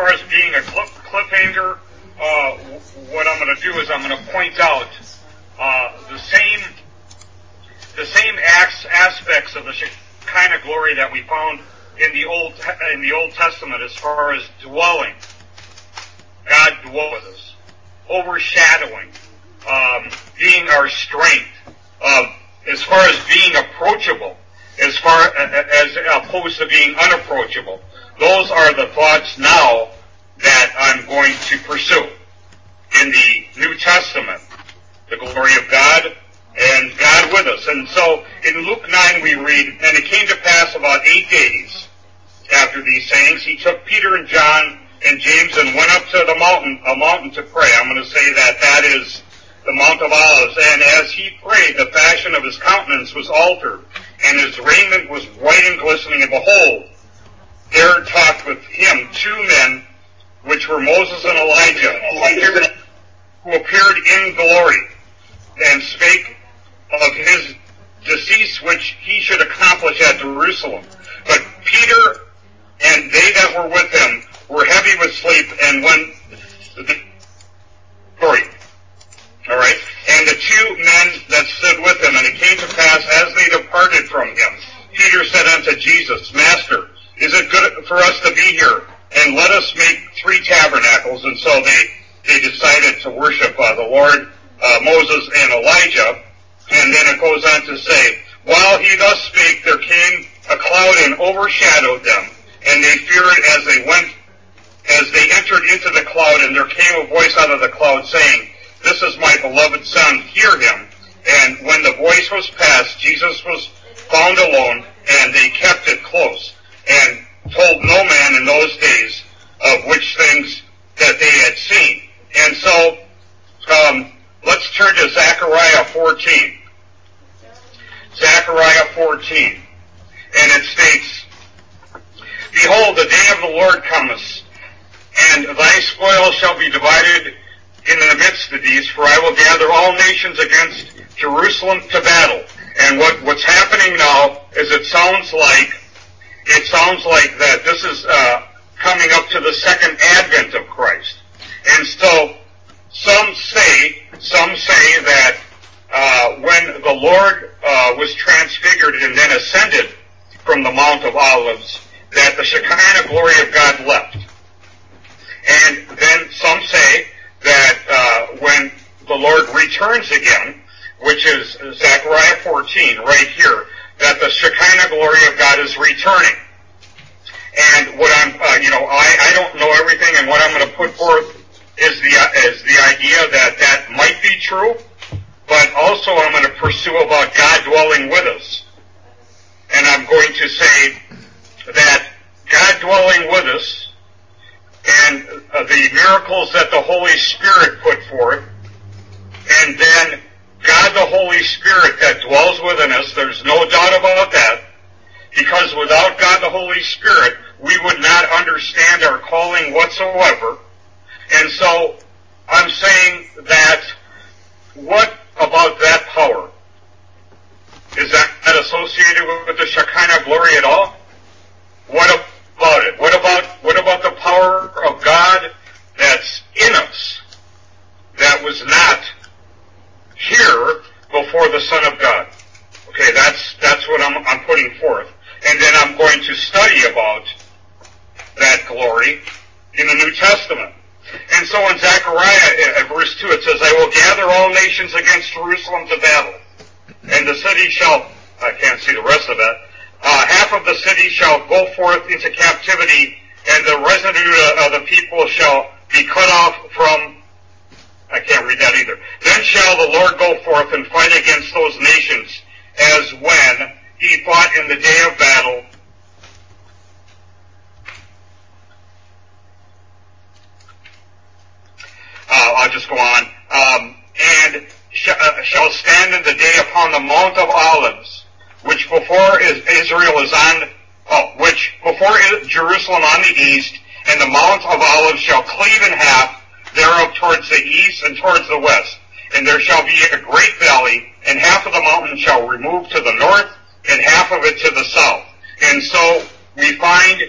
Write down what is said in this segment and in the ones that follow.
far as being a cliff, cliffhanger, uh, what I'm going to do is I'm going to point out uh, the same the same acts, aspects of the Shekinah glory that we found in the old in the Old Testament as far as dwelling. God dwell with us, overshadowing, um, being our strength, um, as far as being approachable, as far as opposed to being unapproachable. Those are the thoughts now that I'm going to pursue in the New Testament. The glory of God and God with us. And so in Luke 9 we read, And it came to pass about eight days after these sayings, he took Peter and John and James and went up to the mountain, a mountain to pray. I'm going to say that that is the Mount of Olives. And as he prayed, the fashion of his countenance was altered, and his raiment was white and glistening. And behold, there talked with him two men, which were Moses and Elijah, who appeared in glory, and spake of his decease which he should accomplish at Jerusalem. But Peter and they that were with him were heavy with sleep, and when the glory all right? And the two men that stood with him, and it came to pass as they departed from him, Peter said unto Jesus, Master, is it good for us to be here? And let us make three tabernacles. And so they, they decided to worship uh, the Lord, uh, Moses and Elijah. And then it goes on to say, while he thus spake, there came a cloud and overshadowed them, and they feared as they went, as they entered into the cloud, and there came a voice out of the cloud saying, this is my beloved son, hear him. And when the voice was past, Jesus was found alone, and they kept it close, and told no man in those days of which things that they had seen. And so, um, let's turn to Zechariah 14. Zechariah 14. And it states, Behold, the day of the Lord cometh, and thy spoil shall be divided in the midst of these, for I will gather all nations against Jerusalem to battle. And what, what's happening now is it sounds like, it sounds like that this is, uh, coming up to the second advent of Christ. And so, some say, some say that, uh, when the Lord, uh, was transfigured and then ascended from the Mount of Olives, that the Shekinah glory of God left. And then some say that uh, when the Lord returns again, which is Zechariah 14, right here, that the Shekinah glory of God is returning. And what I'm, uh, you know, I, I don't know everything, and what I'm going to put forth is the is the idea that that might be true, but also I'm going to pursue about God dwelling with us, and I'm going to say that God dwelling with us and uh, the miracles that the Holy Spirit put forth, and then The Holy Spirit that dwells within us, there's no doubt about that, because without God the Holy Spirit, we would not understand our calling whatsoever. And so, I'm saying that, what about that power? Is that associated with the Shekinah glory at all? What about it? What about, what about the power of God that's in us that was not here before the Son of God? Okay, that's, that's what I'm, I'm putting forth. And then I'm going to study about that glory in the New Testament. And so in Zechariah, at verse 2, it says, I will gather all nations against Jerusalem to battle, and the city shall, I can't see the rest of that, uh, half of the city shall go forth into captivity, and the residue uh, of the people shall be cut off from, I can't read that either. Then shall the Lord go forth and fight against those nations as when he fought in the day of battle. Uh, I'll just go on. Um, and sh- uh, shall stand in the day upon the Mount of Olives which before Israel is on, oh, which before Jerusalem on the east, and the Mount of Olives shall cleave in half, thereof towards the east and towards the west. And there shall be a great valley, and half of the mountain shall remove to the north, and half of it to the south. And so we find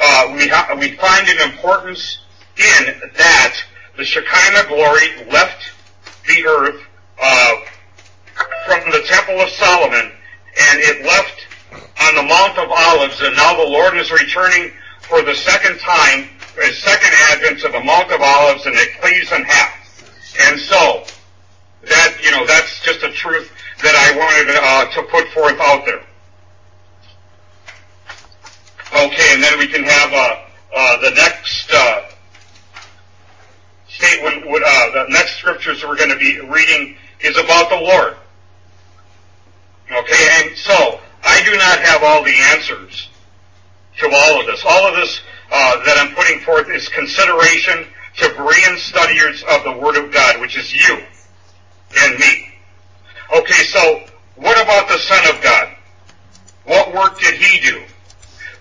uh, we, ha- we find an importance in that the Shekinah glory left the earth uh, from the Temple of Solomon, and it left on the Mount of Olives, and now the Lord is returning for the second time, his second advent to the Mount of Olives, and cleaves in half. And so, that, you know, that's just a truth that I wanted uh, to put forth out there. Okay, and then we can have uh, uh, the next uh, statement. Would, uh, the next scriptures we're going to be reading is about the Lord. Okay, and so I do not have all the answers to all of this. All of this that I'm putting forth is consideration to Berean studiers of the Word of God, which is you and me. Okay, so what about the Son of God? What work did he do?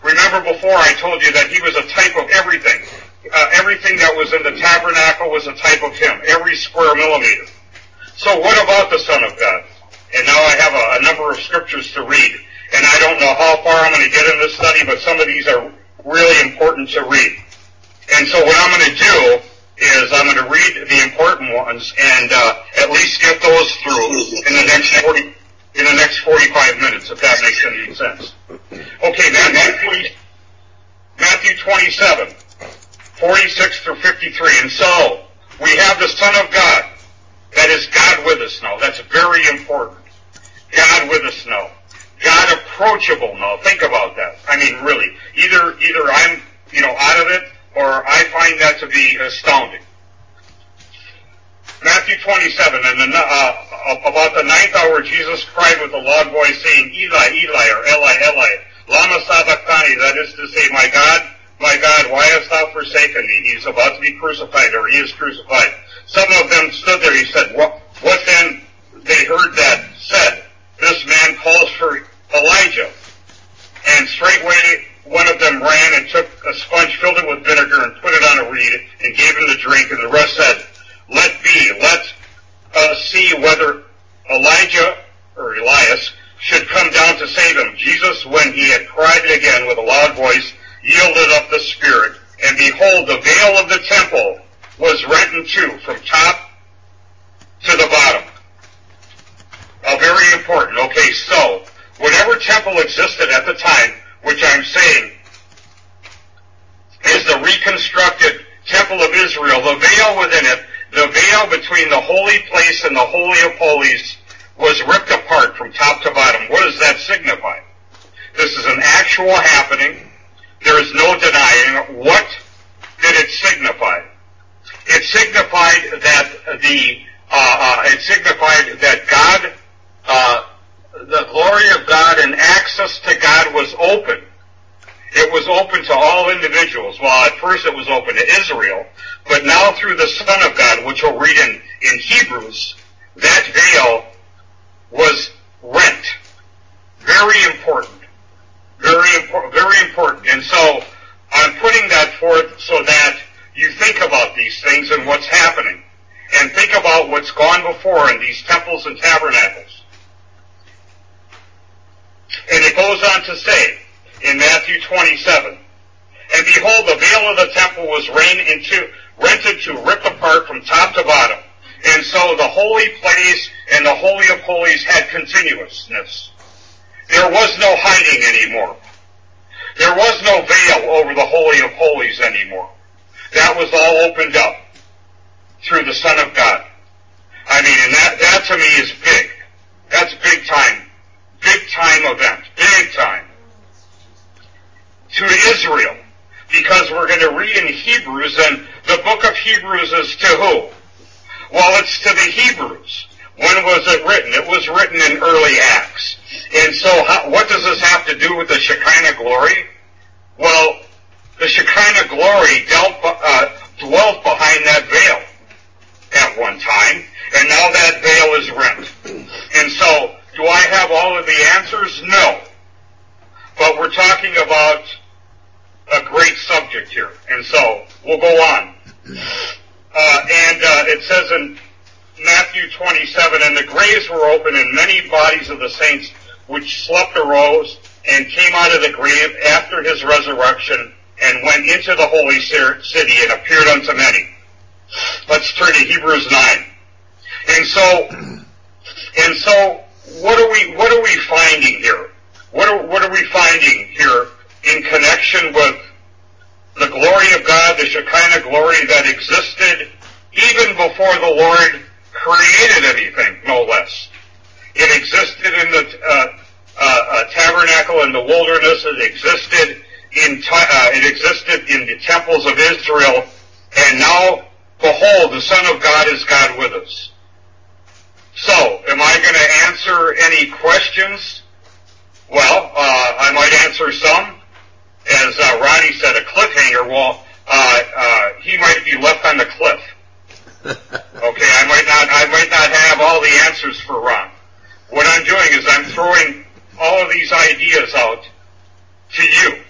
Remember before I told you that he was a type of everything. Uh, everything that was in the tabernacle was a type of him, every square millimeter. So what about the Son of God? And now I have a, a number of scriptures to read. And I don't know how far I'm going to get in this study, but some of these are really important to read. And so what I'm going to do is I'm going to read the important ones and uh, at least get those through in the next 40 in the next 45 minutes, if that makes any sense. Okay, Matthew, Matthew 27, 46 through 53. And so we have the Son of God. That is God with us now. That's very important. God with us now. God approachable now. Think about that. I mean, really. Either, either I'm, you know, out of it or I find that to be astounding. Matthew 27, and the, uh, about the ninth hour, Jesus cried with a loud voice, saying, Eli, Eli, or Eli, Eli, lama sabachthani, that is to say, my God, my God, why hast thou forsaken me? He's about to be crucified, or he is crucified. Some of them stood there, he said, what, what then? They heard that said, this man calls for Elijah. And straightway one of them ran and took a sponge, filled it with vinegar, and put it on a reed, and gave him to drink, and the rest said, let be, let us see whether Elijah or Elias should come down to save him. Jesus, when he had cried again with a loud voice, yielded up the spirit, and behold, the veil of the temple was rent in two from top to the bottom. Uh, very important. Okay, so whatever temple existed at the time, which I'm saying is the reconstructed temple of Israel, the veil within it the veil between the holy place and the holy of holies was ripped apart from top to bottom. What does that signify? This is an actual happening. There is no denying. What did it signify? It signified that the uh, uh, it signified that God, uh, the glory of God and access to God was open. It was open to all individuals. Well, at first it was open to Israel, but now through the Son of God, which we'll read in, in Hebrews, that veil was rent. Very important. Very important. Very important. And so I'm putting that forth so that you think about these things and what's happening. And think about what's gone before in these temples and tabernacles. And it goes on to say in Matthew 27, and behold, the veil of the temple was into, rented to rip apart from top to bottom. And so the holy place and the holy of holies had continuousness. There was no hiding anymore. There was no veil over the holy of holies anymore. That was all opened up through the Son of God. I mean, and that, that to me is big. That's big time. Big time event. Big time. To Israel because we're going to read in Hebrews, and the book of Hebrews is to who? Well, it's to the Hebrews. When was it written? It was written in early Acts. And so how, what does this have to do with the Shekinah glory? Well, the Shekinah glory dealt, uh, dwelt behind that veil at one time, and now that veil is rent. And so, do I have all of the answers? No. But we're talking about subject here. And so we'll go on. Uh, and uh, it says in Matthew 27, and the graves were open, and many bodies of the saints which slept arose and came out of the grave after his resurrection and went into the holy city and appeared unto many. Let's turn to Hebrews 9. And so, and so, what are we, what are we finding here? What are, what are we finding here in connection with the glory of God, the Shekinah glory that existed even before the Lord created anything, no less. It existed in the uh, uh, uh, tabernacle in the wilderness. It existed in uh, it existed in the temples of Israel, and now behold, the Son of God is God with us. So, am I going to answer any questions? Well, uh, I might answer some. As uh, Ronnie said, a cliffhanger. Well, uh, uh, he might be left on the cliff. okay, I might not. I might not have all the answers for Ron. What I'm doing is I'm throwing all of these ideas out to you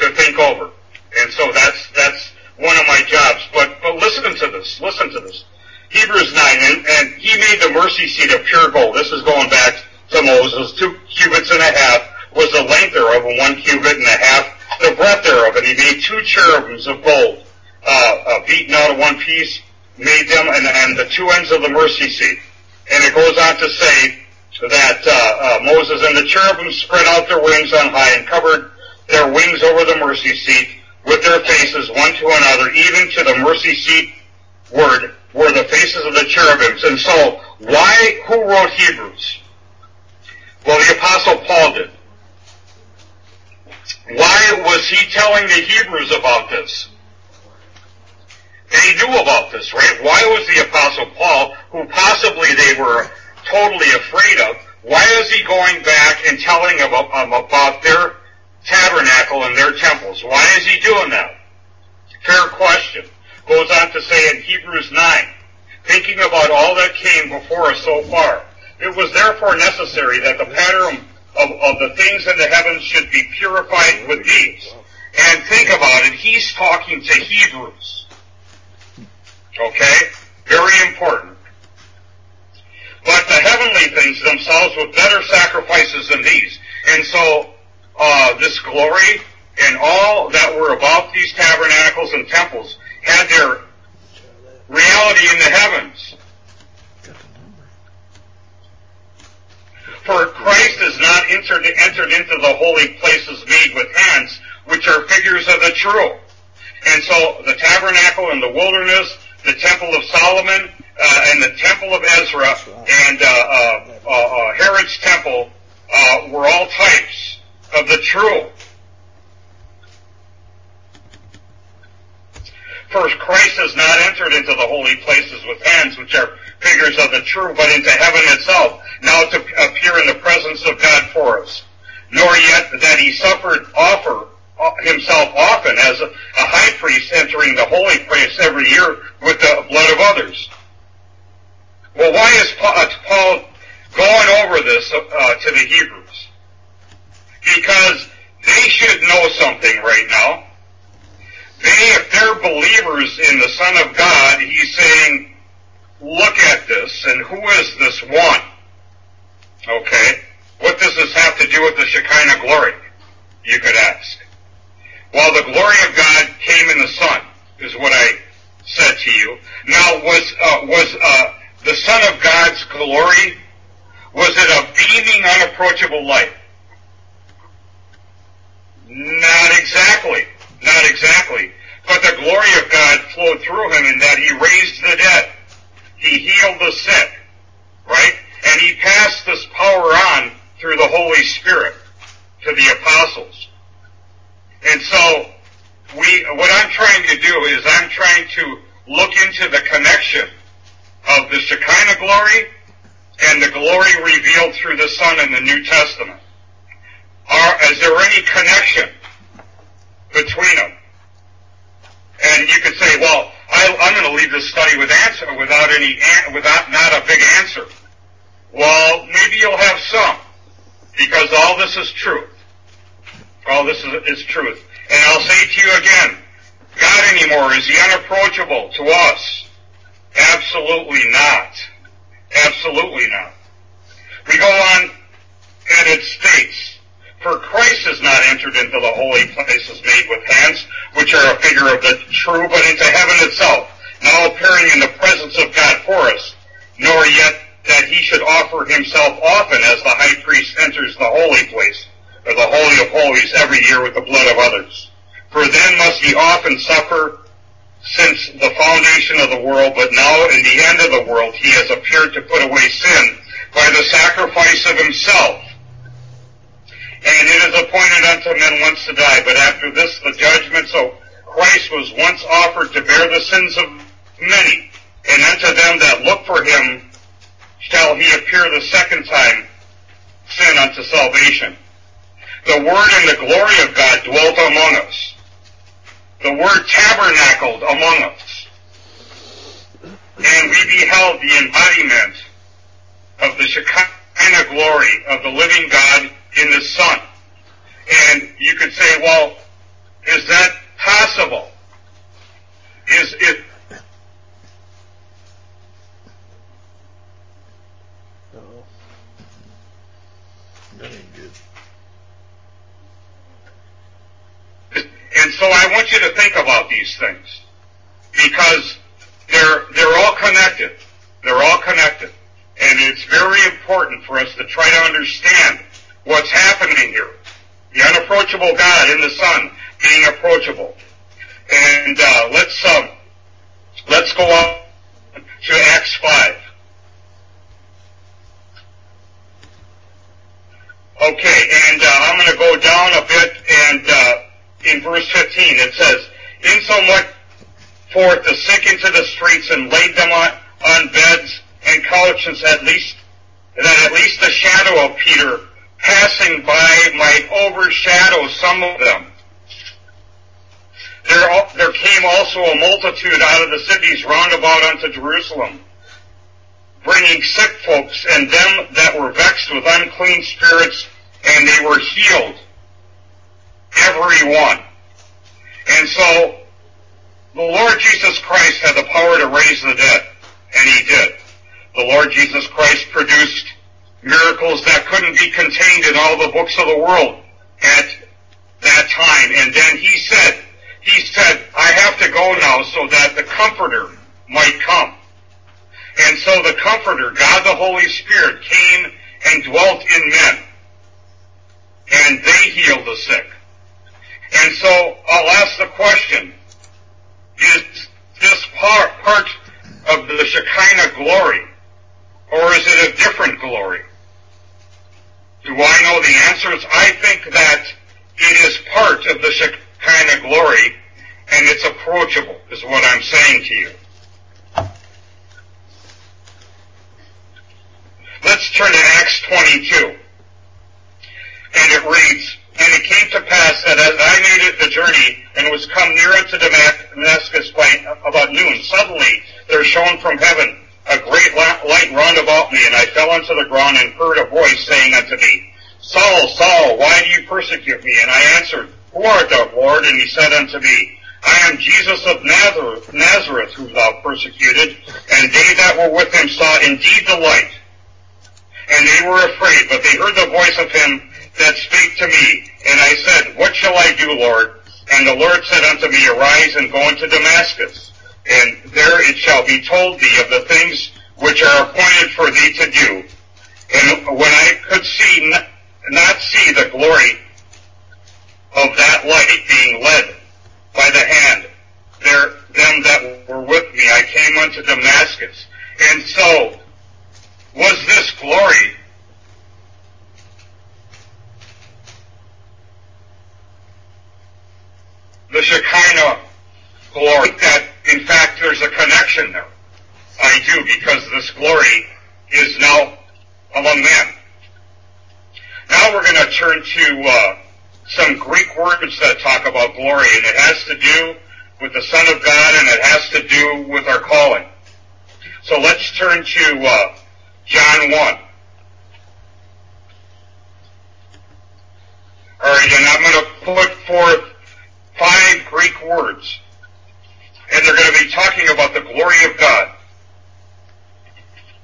to think over, and so that's that's one of my jobs. But but listen to this. Listen to this. Hebrews 9, and, and he made the mercy seat of pure gold. This is going back to Moses. Two cubits and a half was the length thereof, and one cubit and a half the breadth thereof. And he made two cherubims of gold, uh, uh, beaten out of one piece, made them, and, and the two ends of the mercy seat. And it goes on to say that uh, uh, Moses and the cherubim spread out their wings on high and covered their wings over the mercy seat with their faces one to another, even to the mercy seat word were the faces of the cherubims. And so, why, who wrote Hebrews? Well, the apostle Paul did. Why was he telling the Hebrews about this? They knew about this, right? Why was the apostle Paul, who possibly they were totally afraid of, why is he going back and telling them um, about their tabernacle and their temples? Why is he doing that? Fair question goes on to say in Hebrews 9, thinking about all that came before us so far, it was therefore necessary that the pattern of, of the things in the heavens should be purified with these. And think about it, he's talking to Hebrews. Okay? Very important. But the heavenly things themselves with better sacrifices than these. And so, uh, this glory and all that were about these tabernacles and temples had their reality in the heavens. For Christ has not entered, entered into the holy places made with hands, which are figures of the true. And so the tabernacle in the wilderness, the temple of Solomon, uh, and the temple of Ezra, and uh, uh, uh, uh Herod's temple uh, were all types of the true. First, Christ has not entered into the holy places with hands, which are figures of the true, but into heaven itself, now to appear in the presence of God for us. Nor yet that he suffered offer uh, himself often as a, high priest entering the holy place every year with the blood of others. Well, why is Paul, uh, Paul going over this uh, to the Hebrews? Because they should know something right now they, if they're believers in the Son of God, he's saying, look at this, and who is this one? Okay. What does this have to do with the Shekinah glory? You could ask. Well, the glory of God came in the Son, is what I said to you. Now, was, uh, was, uh, the Son of God's glory, was it a beaming, unapproachable light? Not exactly. Not exactly. But the glory of God flowed through him in that he raised the dead. He healed the sick. Right? And he passed this power on through the Holy Spirit to the apostles. And so, we, what I'm trying to do is I'm trying to look into the connection of the Shekinah glory and the glory revealed through the Son in the New Testament. Are, is there any connection between them. And you could say, well, I, am going to leave this study with answer, without any, without not a big answer. Well, maybe you'll have some, because all this is truth. All this is, is truth. And I'll say to you again, God anymore, is he unapproachable to us? Absolutely not. Absolutely not. We go on and it states, For Christ has not entered into the holy places made with hands, which are a figure of the true, but into heaven itself, now appearing in the presence of God for us, nor yet that he should offer himself often as the high priest enters the holy place, or the holy of holies every year with the blood of others. For then must he often suffer since the foundation of the world, but now in the end of the world he has appeared to put away sin by the sacrifice of himself. And it is appointed unto men once to die, but after this the judgment. So Christ was once offered to bear the sins of many, and unto them that look for him shall he appear the second time, sin unto salvation. The Word and the glory of God dwelt among us. The Word tabernacled among us. And we beheld the embodiment of the Shekinah glory of the living God in the Son. And you could say, well, is that possible? Is it. That ain't good. And so I want you to think about these things because they're they're all connected. They're all connected, and it's very important for us to try to understand what's happening here. The unapproachable God in the Son being approachable, and uh, let's um, let's go on to Acts five. Okay, and uh, I'm going to go down a bit, and uh, in verse 15 it says, "Insomuch forth the sick into the streets and laid them on, on beds and couches, at least that at least the shadow of Peter passing by might overshadow some of them." There, there came also a multitude out of the cities round about unto Jerusalem, bringing sick folks and them that were vexed with unclean spirits, and they were healed, every one. And so, the Lord Jesus Christ had the power to raise the dead, and He did. The Lord Jesus Christ produced miracles that couldn't be contained in all the books of the world at that time. And then He said, He said, I have to go now so that the Comforter might come. And so the Comforter, God the Holy Spirit, came and dwelt in men. And they healed the sick. And so I'll ask the question, is this part, part of the Shekinah glory, or is it a different glory? Do The answers? I think that it is part of the Shekinah glory, and it's approachable, is what I'm saying to you. Let's turn to Acts 22. And it reads, And it came to pass that as I made it the journey and was come near unto Damascus by about noon, suddenly there shone from heaven a great light round about me, and I fell unto the ground and heard a voice saying unto me, Saul, Saul, why do you persecute me? And I answered, Who art thou, Lord? And he said unto me, I am Jesus of Nazareth, Nazareth whom thou persecuted. And they that were with him saw indeed the light, and they were afraid, but they heard the voice of him that spake to me. And I said, What shall I do, Lord? And the Lord said unto me, Arise and go into Damascus, and there it shall be told thee of the things which are appointed for thee to do. And when I could see, not see the glory of that light being led by the hand, there, them that were with me, I came unto Damascus. And so, was this glory the Shekinah glory that in fact there's a connection there. I do because this glory is now among men. Now we're going to turn to uh, some Greek words that talk about glory and it has to do with the Son of God and it has to do with our calling. So let's turn to uh, John 1. Alright, and I'm going to put forth five Greek words. And they're going to be talking about the glory of God.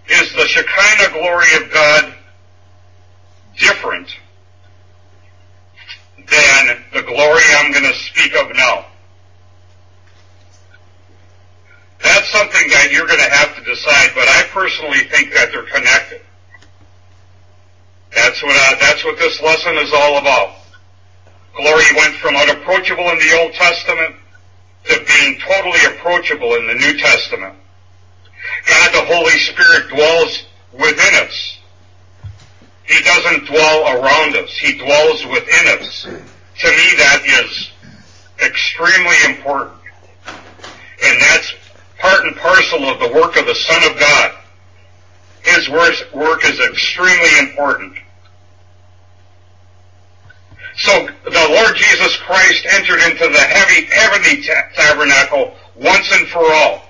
Is the Shekinah glory of God different than the glory I'm going to speak of now. That's something that you're going to have to decide, but I personally think that they're connected. That's what uh, that's what this lesson is all about. Glory went from unapproachable in the Old Testament to being totally approachable in the New Testament. God the Holy Spirit dwells within us. He doesn't dwell around us. He dwells within us. To me, that is extremely important. And that's part and parcel of the work of the Son of God. His work is extremely important. So the Lord Jesus Christ entered into the heavy, heavenly tabernacle once and for all.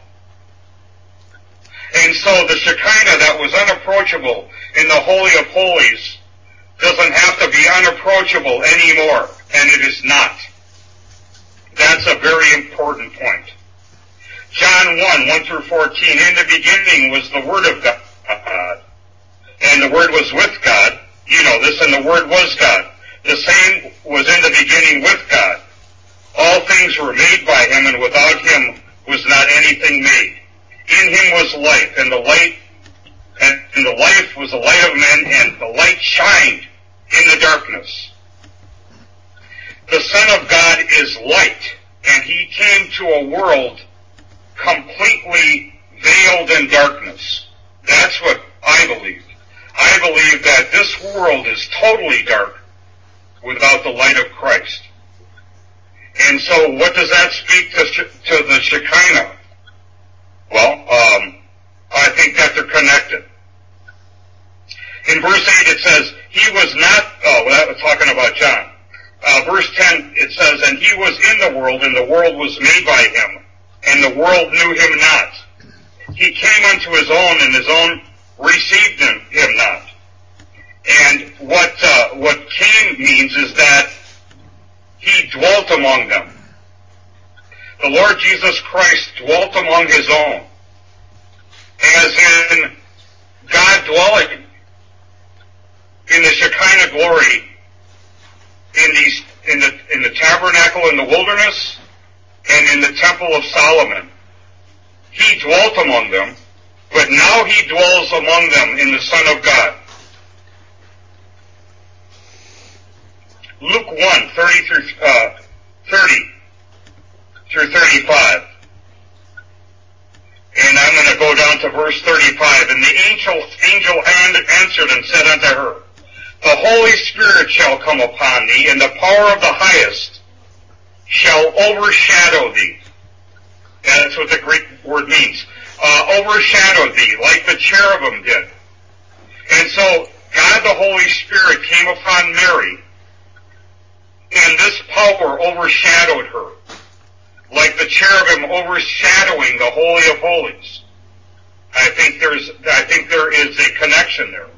And so the Shekinah that was unapproachable in the Holy of Holies doesn't have to be unapproachable anymore, and it is not. That's a very important point. John 1, 1 through 14, in the beginning was the Word of God, and the Word was with God. You know this, and the Word was God. The same was in the beginning with God. All things were made by Him, and without Him was not anything made. In Him was life, and the light, and, and the life was the light of men, and the light shined in the darkness. The Son of God is light, and He came to a world completely veiled in darkness. That's what I believe. I believe that this world is totally dark without the light of Christ. And so what does that speak to, to the Shekinah? Well, um, I think that they're connected. In verse 8 it says, He was not, oh, well, that was talking about John. Uh, verse 10 it says, And He was in the world, and the world was made by Him, and the world knew him not. He came unto his own, and his own received him, him not. And what uh, what came means is that he dwelt among them. The Lord Jesus Christ dwelt among his own, as in God dwelling in the Shekinah glory in these in the in the tabernacle in the wilderness and in the temple of Solomon. He dwelt among them, but now he dwells among them in the Son of God. Luke 1, 30 through, uh, 30 through 35. And I'm going to go down to verse 35. And the angel, angel answered and said unto her, The Holy Spirit shall come upon thee, and the power of the highest shall overshadow thee. That's what the Greek word means. Uh, overshadow thee, like the cherubim did. And so God the Holy Spirit came upon Mary, and this power overshadowed her, like the cherubim overshadowing the Holy of Holies. I think there's, I think there is a connection there.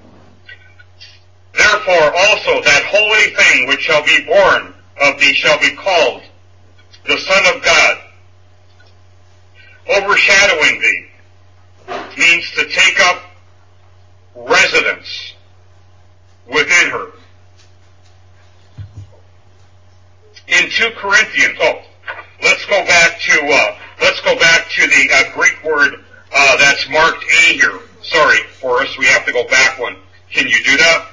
Therefore also that holy thing which shall be born of thee shall be called the Son of God, overshadowing thee, means to take up residence within her. In 2 Corinthians, oh, let's go back to, uh, let's go back to the uh, Greek word uh, that's marked A here. Sorry, for us, we have to go back one. Can you do that?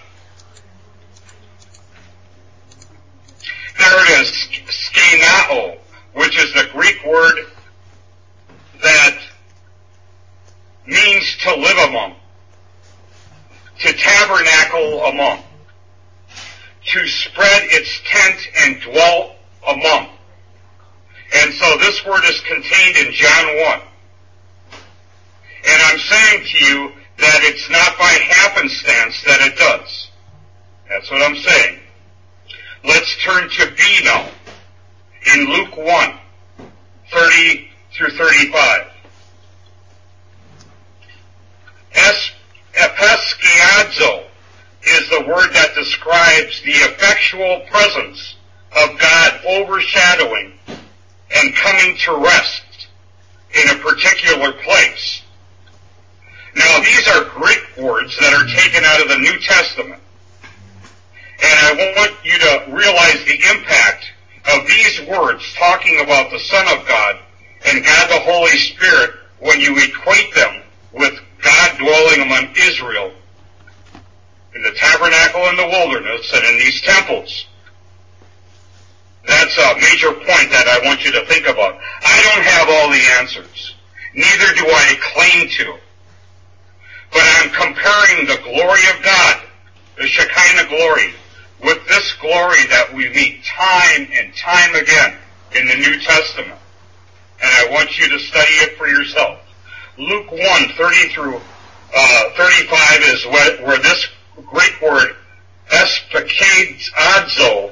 There it is, skenao which is the Greek word that means to live among, to tabernacle among, to spread its tent and dwell among. And so this word is contained in John 1. And I'm saying to you that it's not by happenstance that it does. That's what I'm saying. Let's turn to B now in Luke 1, 30 through 35. Es, is the word that describes the effectual presence of God overshadowing and coming to rest in a particular place. Now these are Greek words that are taken out of the New Testament. And I want you to realize the impact of these words talking about the Son of God and God the Holy Spirit when you equate them with God dwelling among Israel in the tabernacle in the wilderness and in these temples. That's a major point that I want you to think about. I don't have all the answers. Neither do I claim to. But I'm comparing the glory of God, the Shekinah glory, with this glory that we meet time and time again in the New Testament. And I want you to study it for yourself. Luke 1, 30 through uh, 35 is where, where this Greek word espikadzo,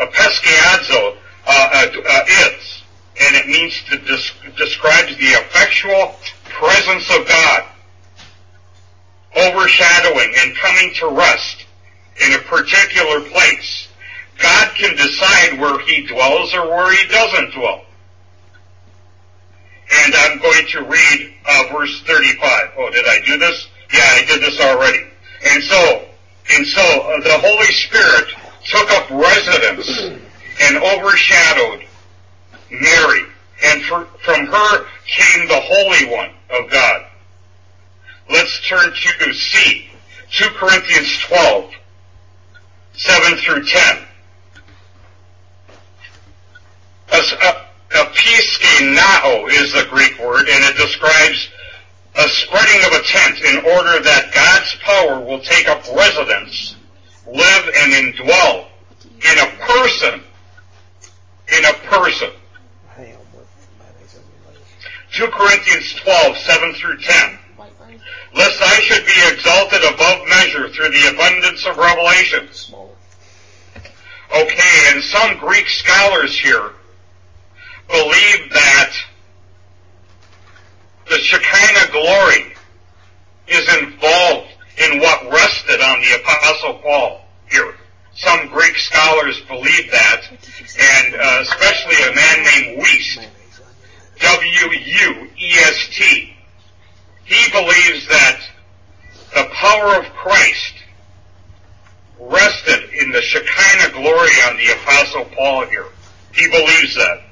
uh, peskeadzo, uh, uh, uh, is. And it means to des- the effectual presence of God overshadowing and coming to rest in a particular place. God can decide where he dwells or where he doesn't dwell. And I'm going to read uh, verse 35. Oh, did I do this? Yeah, I did this already. And so, and so uh, the Holy Spirit took up residence and overshadowed Mary. And for, from her came the Holy One of God. Let's turn to C, 2 Corinthians 12, 7 through 10. As, uh, Episkenao is the Greek word, and it describes a spreading of a tent in order that God's power will take up residence, live and indwell in a person. In a person. 2 Corinthians 12, 7 through 10. Lest I should be exalted above measure through the abundance of revelations. Okay, and some Greek scholars here believe that the Shekinah glory is involved in what rested on the Apostle Paul here. Some Greek scholars believe that, and uh, especially a man named Wuest, W-U-E-S-T. He believes that the power of Christ rested in the Shekinah glory on the Apostle Paul here. He believes that.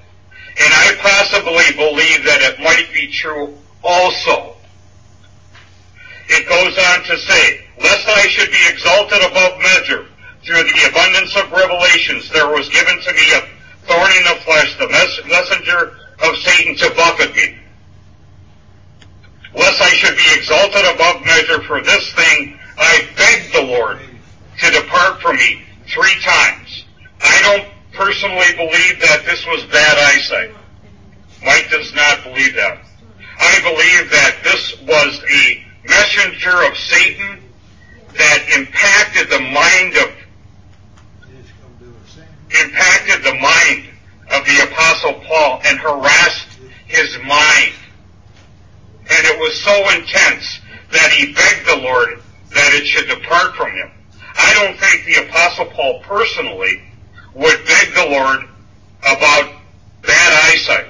And I possibly believe that it might be true also. It goes on to say, lest I should be exalted above measure through the abundance of revelations, there was given to me a thorn in the flesh, the messenger of Satan to buffet me. Lest I should be exalted above measure for this thing, I begged the Lord to depart from me three times. I don't personally believe that this was bad eyesight. Mike does not believe that. I believe that this was a messenger of Satan that impacted the mind of impacted the mind of the apostle Paul and harassed his mind. And it was so intense that he begged the Lord that it should depart from him. I don't think the apostle Paul personally would beg the Lord about bad eyesight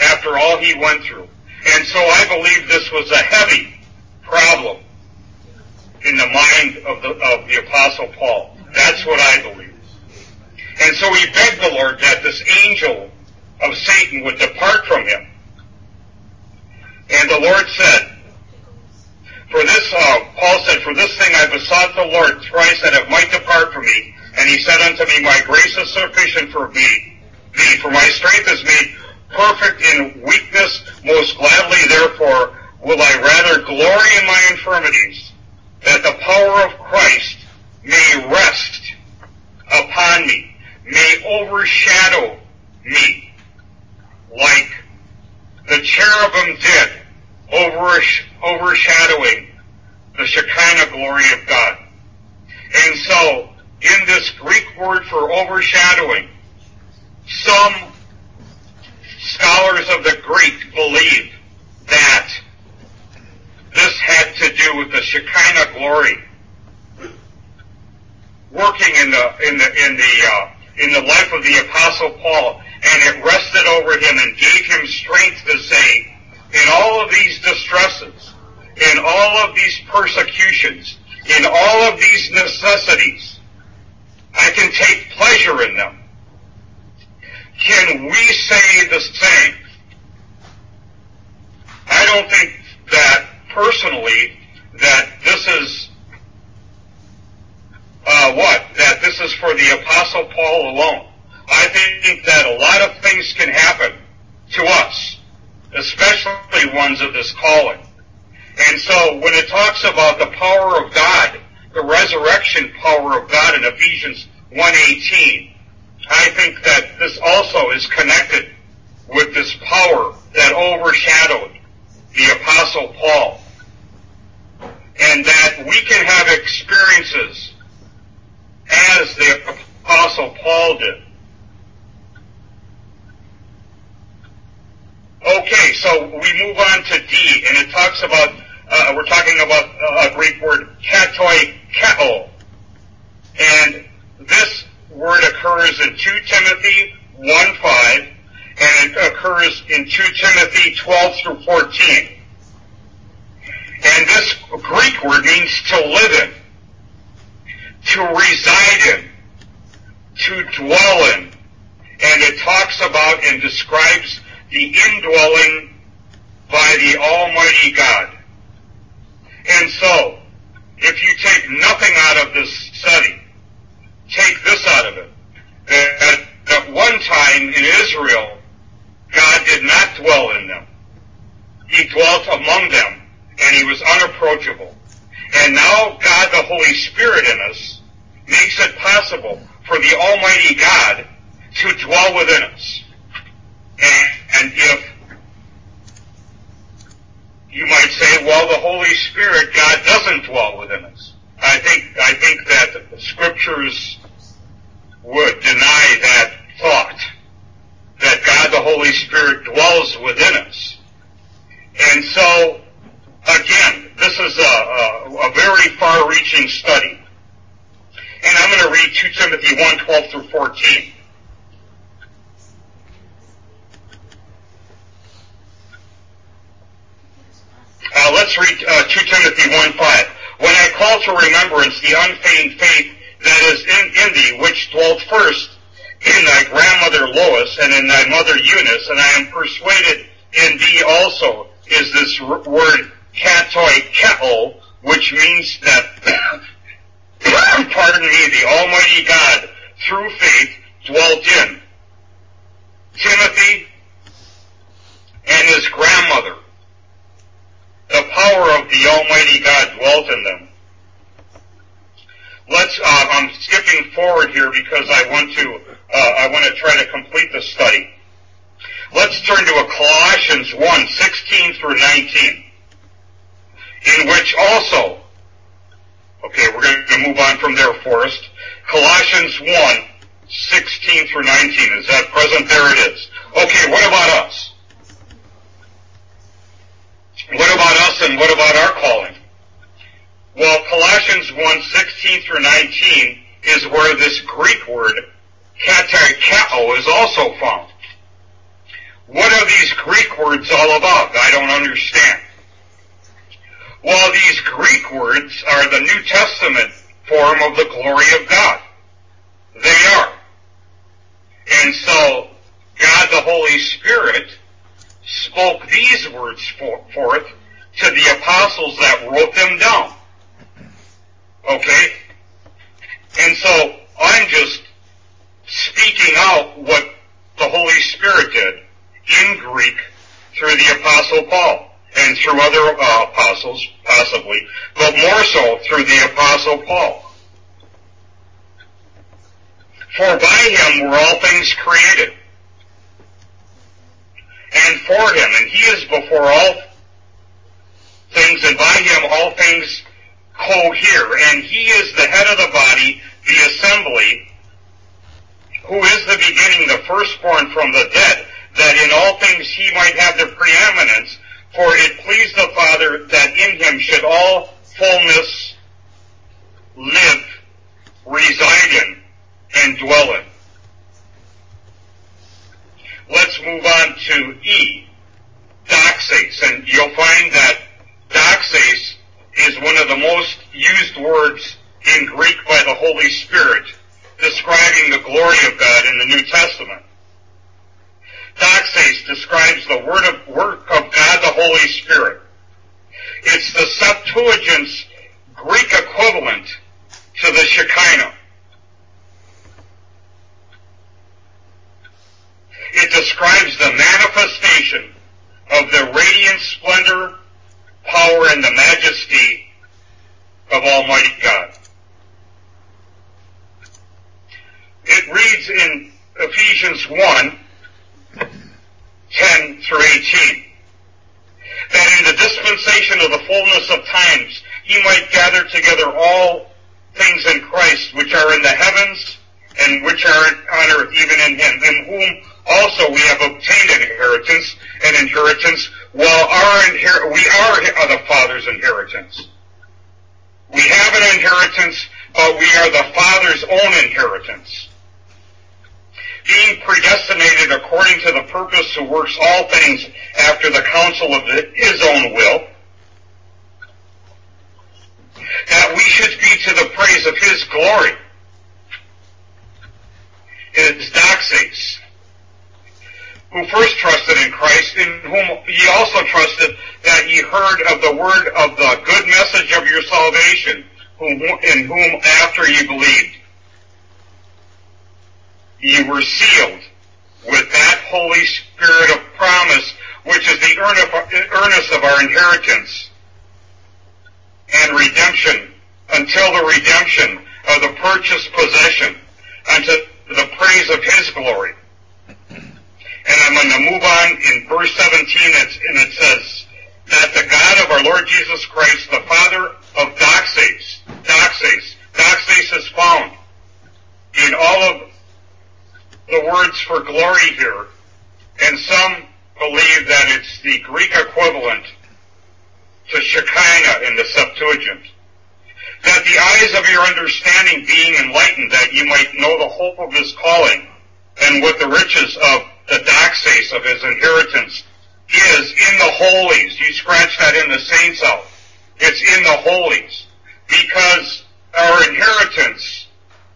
after all he went through. And so I believe this was a heavy problem in the mind of the, of the apostle Paul. That's what I believe. And so he begged the Lord that this angel of Satan would depart from him. And the Lord said, for this, uh, Paul said, for this thing I besought the Lord thrice that it might depart from me. And he said unto me, my grace is sufficient for me, thee, for my strength is made perfect in weakness. Most gladly, therefore, will I rather glory in my infirmities, that the power of Christ may rest upon me, may overshadow me, like the cherubim did, overshadowing the Shekinah glory of God. And so, in this Greek word for overshadowing, some scholars of the Greek believe that this had to do with the Shekinah glory working in the in the in the uh, in the life of the Apostle Paul, and it rested over him and gave him strength to say, in all of these distresses, in all of these persecutions, in all of these necessities. I can take pleasure in them. Can we say the same? I don't think that personally that this is uh, what? That this is for the Apostle Paul alone. I think that a lot of things can happen to us, especially ones of this calling. And so when it talks about the power of God, the resurrection power of God in Ephesians 1.18, I think that this also is connected with this power that overshadowed the apostle Paul. And that we can have experiences as the apostle Paul did. Okay, so we move on to D, and it talks about, uh, we're talking about a Greek word, katoi kao. And this word occurs in 2 Timothy 1.5, and it occurs in 2 Timothy 12 through 14. And this Greek word means to live in, to reside in, to dwell in. And it talks about and describes the indwelling by the Almighty God. And so, if you take nothing out of this study, take this out of it. That at one time in Israel, God did not dwell in them. He dwelt among them, and he was unapproachable. And now God, the Holy Spirit in us, makes it possible for the Almighty God to dwell within us. And, and if you might say, well, the Holy Spirit, God doesn't dwell within us. I think, I think that the scriptures would deny that thought that God the Holy Spirit dwells within us. And so, again, this is a, a, a very far-reaching study. And I'm going to read 2 Timothy 1, 12 through 14. Let's read uh, 2 Timothy 1, 5. When I call to remembrance the unfeigned faith that is in, in thee, which dwelt first in thy grandmother Lois and in thy mother Eunice, and I am persuaded in thee also is this word katoikeo, which means that, pardon me, the Almighty God, through faith, dwelt in Timothy and his grandmother. The power of the Almighty God dwelt in them. Let's, uh, I'm skipping forward here because I want to, uh, I want to try to complete the study. Let's turn to a Colossians 1, 16 through 19, in which also, okay, we're going to move on from there first. Colossians 1, 16 through 19. Is that present? There it is. Okay, what about us? What about us and what about our calling? Well, Colossians 1, 16 through 19 is where this Greek word, katoikeo, is also found. What are these Greek words all about? I don't understand. Well, these Greek words are the New Testament form of the glory of God. They are. And so, God the Holy Spirit spoke these words forth to the apostles that wrote them down. Okay? And so, I'm just speaking out what the Holy Spirit did in Greek through the Apostle Paul and through other uh, apostles, possibly, but more so through the Apostle Paul. For by him were all things created, and for him, and he is before all things, and by him all things cohere, and he is the head of the body, the assembly, who is the beginning, the firstborn from the dead, that in all things he might have the preeminence, for it pleased the Father that in him should all fullness live, reside in, and dwell in. Let's move on to E, doxase. And you'll find that doxase is one of the most used words in Greek by the Holy Spirit describing the glory of God in the New Testament. Doxase describes the word of, work of God the Holy Spirit. It's the Septuagint's Greek equivalent to the Shekinah. It describes the manifestation of the radiant splendor, power, and the majesty of Almighty God. It reads in Ephesians 1, 10 through 18, that in the dispensation of the fullness of times he might gather together all things in Christ which are in the heavens and which are on earth, even in him, in whom also we have obtained an inheritance, an inheritance, while our inher- we are the Father's inheritance. We have an inheritance, but we are the Father's own inheritance. Being predestinated according to the purpose who works all things after the counsel of his own will, that we should be to the praise of his glory. His doxes, who first trusted in Christ, in whom ye also trusted that ye heard of the word of the good message of your salvation, in whom after ye believed, ye were sealed with that Holy Spirit of promise, which is the earnest of our inheritance and redemption until the redemption of the purchased possession unto the praise of his glory. And I'm going to move on in verse 17 and it says that the God of our Lord Jesus Christ, the Father of doxes, doxes, doxes is found in all of the words for glory here. And some believe that it's the Greek equivalent to Shekinah in the Septuagint. That the eyes of your understanding being enlightened, that you might know the hope of his calling, and what the riches of the doxes of his inheritance is in the holies. You scratch that in the saints out. It's in the holies. Because our inheritance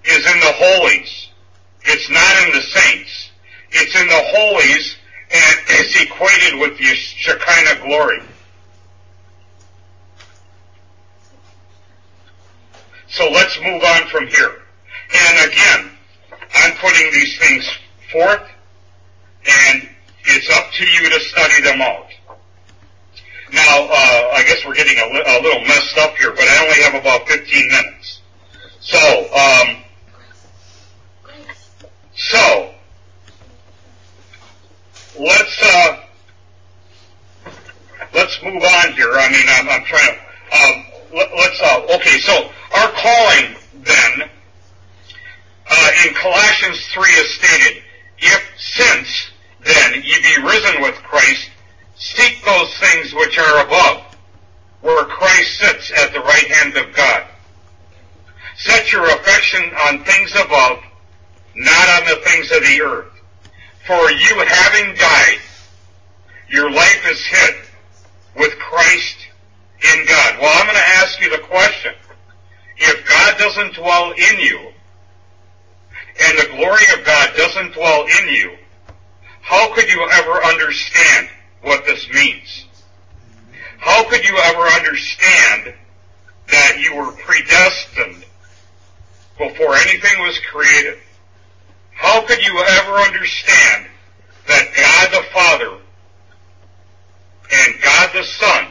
is in the holies. It's not in the saints. It's in the holies and it's equated with the Shekinah glory. So let's move on from here. And again, I'm putting these things forth, and it's up to you to study them out. Now, uh, I guess we're getting a, li- a, little messed up here, but I only have about 15 minutes. So, um, so, let's, uh, let's move on here. I mean, I'm, I'm trying to, um, let, us uh, okay, so our calling then, uh, in Colossians 3 is stated, if since then ye be risen with Christ, seek those things which are above, where Christ sits at the right hand of God. Set your affection on things above, not on the things of the earth. For you having died, your life is hid with Christ in God. Well, I'm going to ask you the question. If God doesn't dwell in you, and the glory of God doesn't dwell in you, how could you ever understand what this means? How could you ever understand that you were predestined before anything was created? How could you ever understand that God the Father and God the Son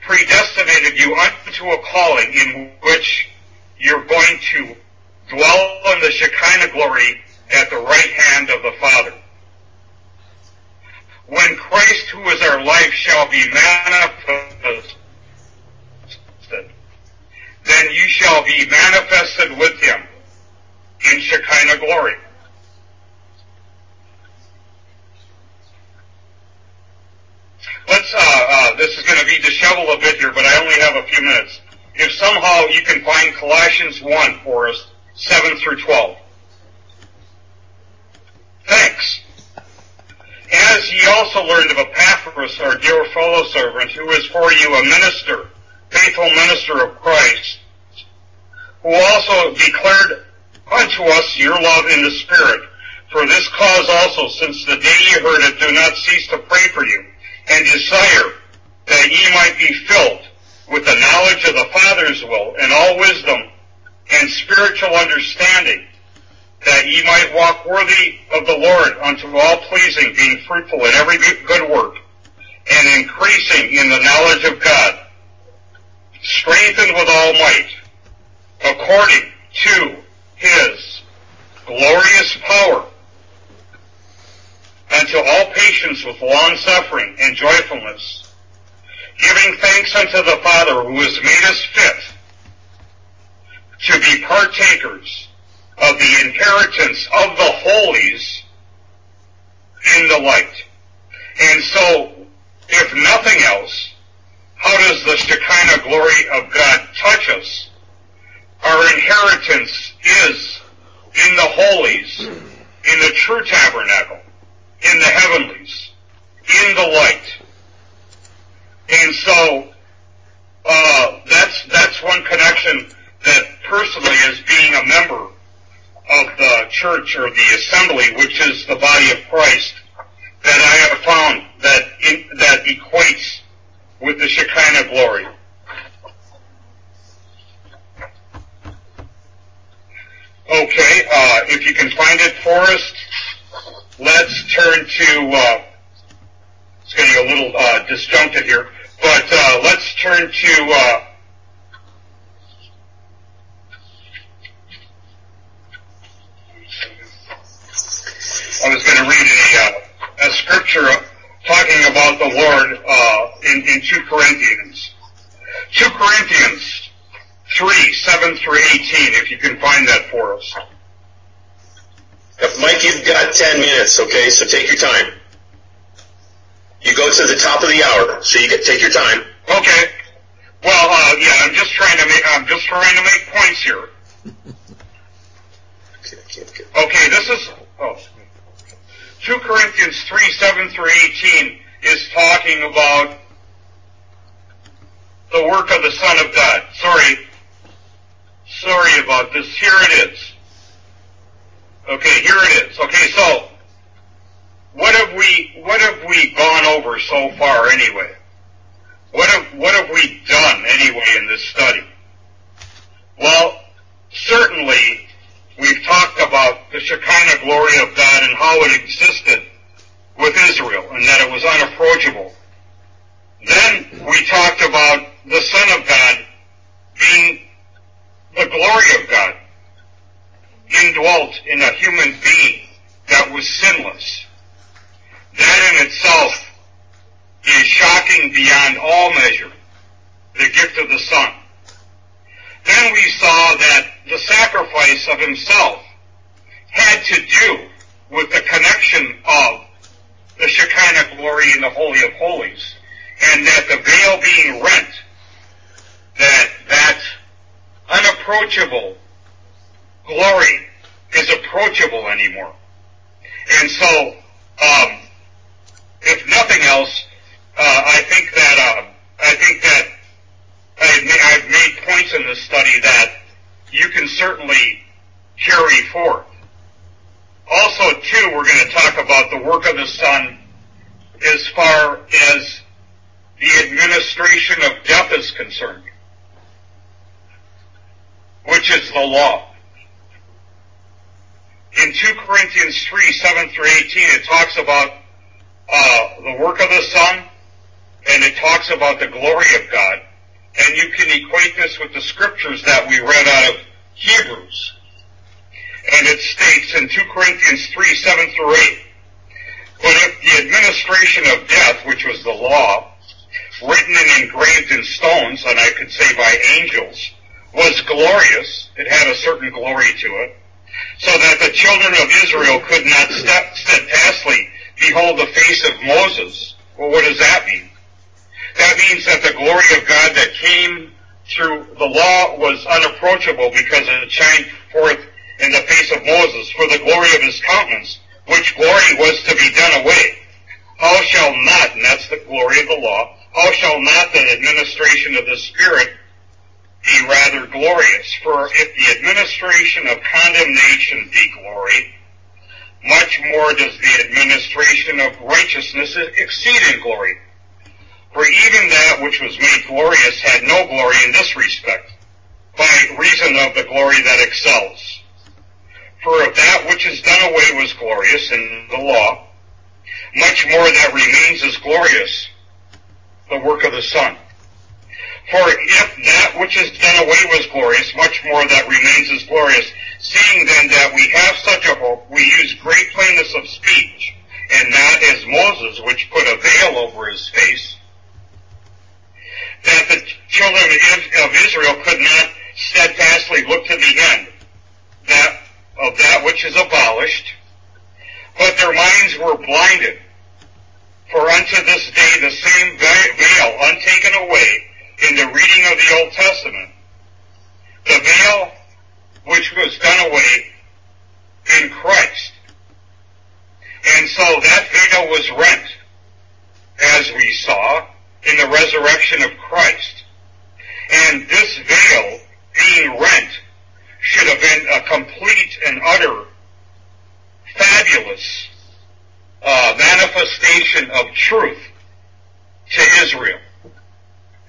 predestinated you unto a calling in which you're going to dwell in the Shekinah glory at the right hand of the Father. When Christ, who is our life, shall be manifested, then you shall be manifested with him in Shekinah glory. Let's, uh, uh, this is going to be disheveled a bit here, but I only have a few minutes. If somehow you can find Colossians 1 for us, 7 through 12. Thanks. As ye also learned of Epaphras, our dear fellow servant, who is for you a minister, faithful minister of Christ, who also declared unto us your love in the Spirit. For this cause also, since the day ye heard it, do not cease to pray for you, and desire that ye might be filled with the knowledge of the Father's will and all wisdom and spiritual understanding, that ye might walk worthy of the Lord unto all pleasing, being fruitful in every good work, and increasing in the knowledge of God, strengthened with all might, according to his glorious power, unto all patience with long suffering and joyfulness, giving thanks unto the Father who has made us fit to be partakers of the inheritance of the holies in the light. And so, if nothing else, how does the Shekinah glory of God touch us? Our inheritance is in the holies, in the true tabernacle, in the heavenlies, in the light. And so, uh, that's, that's one connection that personally as being a member of the church or the assembly, which is the body of Christ, that I have found that in, that equates with the Shekinah glory. Okay, uh, if you can find it for us, let's turn to, uh, it's getting a little uh, disjuncted here, but uh, let's turn to I was going to read a, uh, a scripture talking about the Lord uh, in, in 2 Corinthians. 2 Corinthians 3, 7 through 18, if you can find that for us. Mike, you've got 10 minutes, okay? So take your time. You go to the top of the hour, so you get, take your time. Okay. Well, uh, yeah, I'm just trying to make, I'm just trying to make points here. Okay, this is, oh, 2 Corinthians 3, 7 through 18 is talking about the work of the Son of God. Sorry. Sorry about this. Here it is. Okay, here it is. Okay, so what have we what have we gone over so far anyway? What have what have we done anyway in this study? Well, certainly we've talked about the Shekinah glory of God and how it existed with Israel and that it was unapproachable. Then we talked about the Son of God being the glory of God indwelt in a human being that was sinless. That in itself is shocking beyond all measure, the gift of the Son. Then we saw that the sacrifice of himself had to do with the connection of the Shekinah glory in the Holy of Holies, and that the veil being rent, that that unapproachable glory is approachable anymore. And so, um, if nothing else, uh, I think that uh, I think that I've made, points in this study that you can certainly carry forth. Also, too, we're going to talk about the work of the Son as far as the administration of death is concerned, which is the law. In 2 Corinthians 3, 7 through 18, it talks about uh, the work of the Son, and it talks about the glory of God. And you can equate this with the scriptures that we read out of Hebrews. And it states in 2 Corinthians 3, 7 through 8, But if the administration of death, which was the law, written and engraved in stones, and I could say by angels, was glorious, it had a certain glory to it, so that the children of Israel could not steadfastly behold the face of Moses. Well, what does that mean? That means that the glory of God that came through the law was unapproachable because it shined forth in the face of Moses for the glory of his countenance, which glory was to be done away. How shall not, and that's the glory of the law, how shall not the administration of the Spirit be rather glorious? For if the administration of condemnation be glory, much more does the administration of righteousness exceed in glory. For even that which was made glorious had no glory in this respect, by reason of the glory that excels. For if that which is done away was glorious in the law, much more that remains is glorious, the work of the Son. For if that which is done away was glorious, much more that remains is glorious. Seeing then that we have such a hope, we use great plainness of speech, and not as Moses, which put a veil over his face, that the children of Israel could not steadfastly look to the end that of that which is abolished, but their minds were blinded. For unto this day the same veil untaken away in the reading of the Old Testament, the veil which was done away in Christ. And so that veil was rent, as we saw, in the resurrection of Christ. And this veil being rent should have been a complete and utter fabulous uh, manifestation of truth to Israel.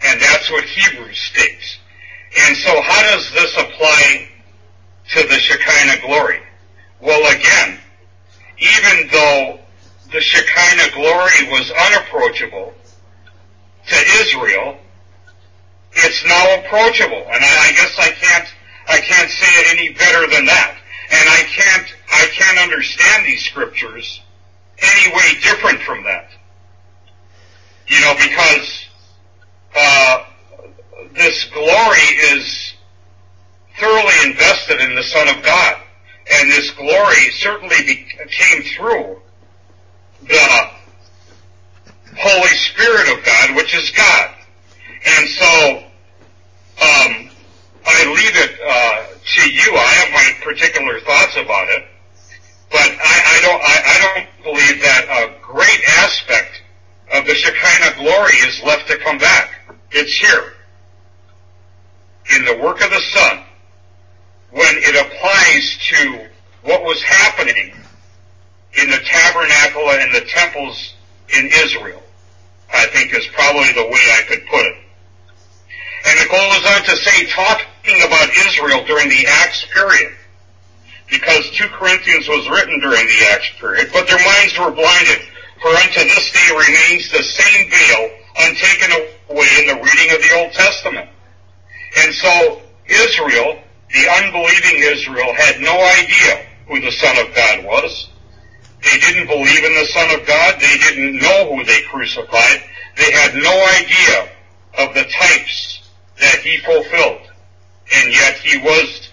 And that's what Hebrews states. And so how does this apply to the Shekinah glory? Well again, even though the Shekinah glory was unapproachable to Israel, it's now approachable. And I guess I can't, I can't say it any better than that. And I can't, I can't understand these scriptures any way different from that. You know, because, uh, this glory is thoroughly invested in the Son of God. And this glory certainly be, came through the Spirit of God, which is God. And so, um, I leave it uh, to you. I have my particular thoughts about it, but I, I don't. I, I don't believe that a great aspect of the Shekinah glory is left to come back. It's here in the work of the Son when it applies to what was happening in the tabernacle and the temples in Israel. I think is probably the way I could put it. And it goes on to say, talking about Israel during the Acts period, because 2 Corinthians was written during the Acts period, but their minds were blinded, for unto this day remains the same veil untaken away in the reading of the Old Testament. And so Israel, the unbelieving Israel, had no idea who the Son of God was. They didn't believe in the Son of God. They didn't know who they crucified. They had no idea of the types that he fulfilled. And yet he was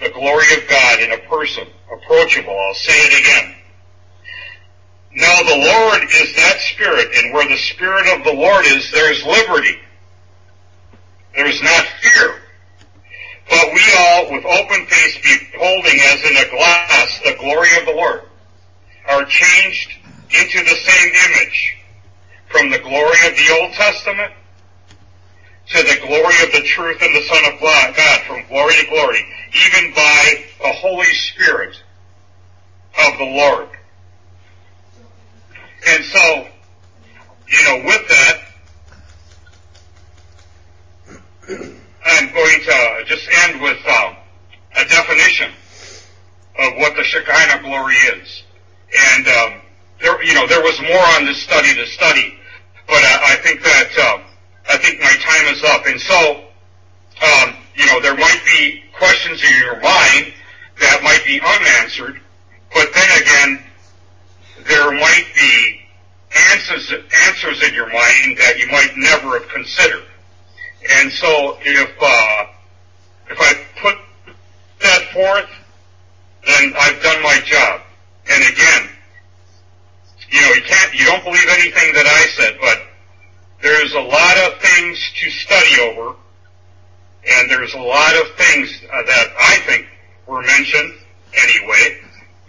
the glory of God in a person, approachable. I'll say it again. Now the Lord is that Spirit, and where the Spirit of the Lord is, there's liberty. There's not fear. But we all, with open face, beholding as in a glass the glory of the Lord, are changed into the same image from the glory of the Old Testament to the glory of the truth and the Son of God, glory, even by the Holy Spirit of the Lord. And so, you know, with that, I'm going to just end with um, a definition of what the Shekinah glory is. And um, there, you know, there was more on this study to study, but I, I think that um, I think my time is up. And so, um, you know, there might be questions in your mind that might be unanswered, but then again, there might be answers answers in your mind that you might never have considered. And so, if uh, if I put that forth, then I've done my job. And again, you know, you can't, you don't believe anything that I said, but there's a lot of things to study over, and there's a lot of things uh, that I think were mentioned anyway,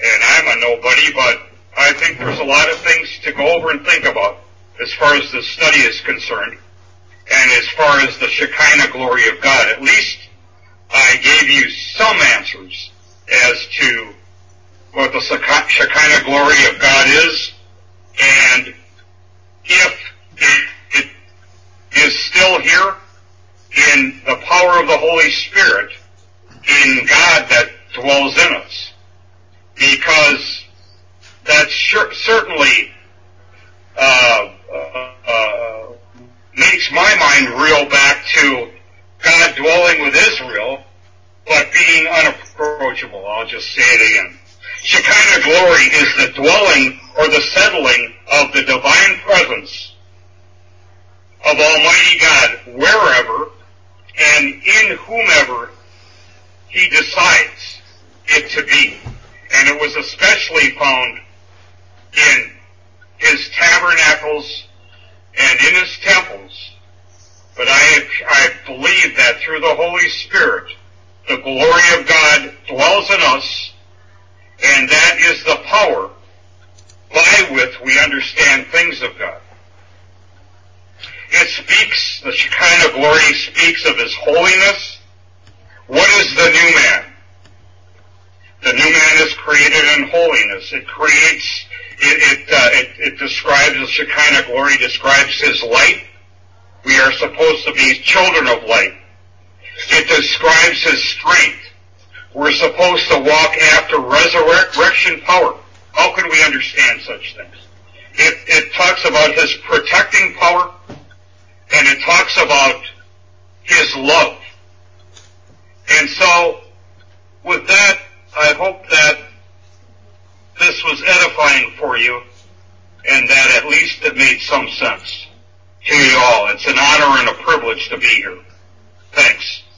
and I'm a nobody, but I think there's a lot of things to go over and think about as far as the study is concerned, and as far as the Shekinah glory of God. At least I gave you some answers as to what the Shekinah glory of God is, and if it is still here in the power of the Holy Spirit in God that dwells in us. Because that sure, certainly uh, uh, uh, makes my mind reel back to God dwelling with Israel, but being unapproachable. I'll just say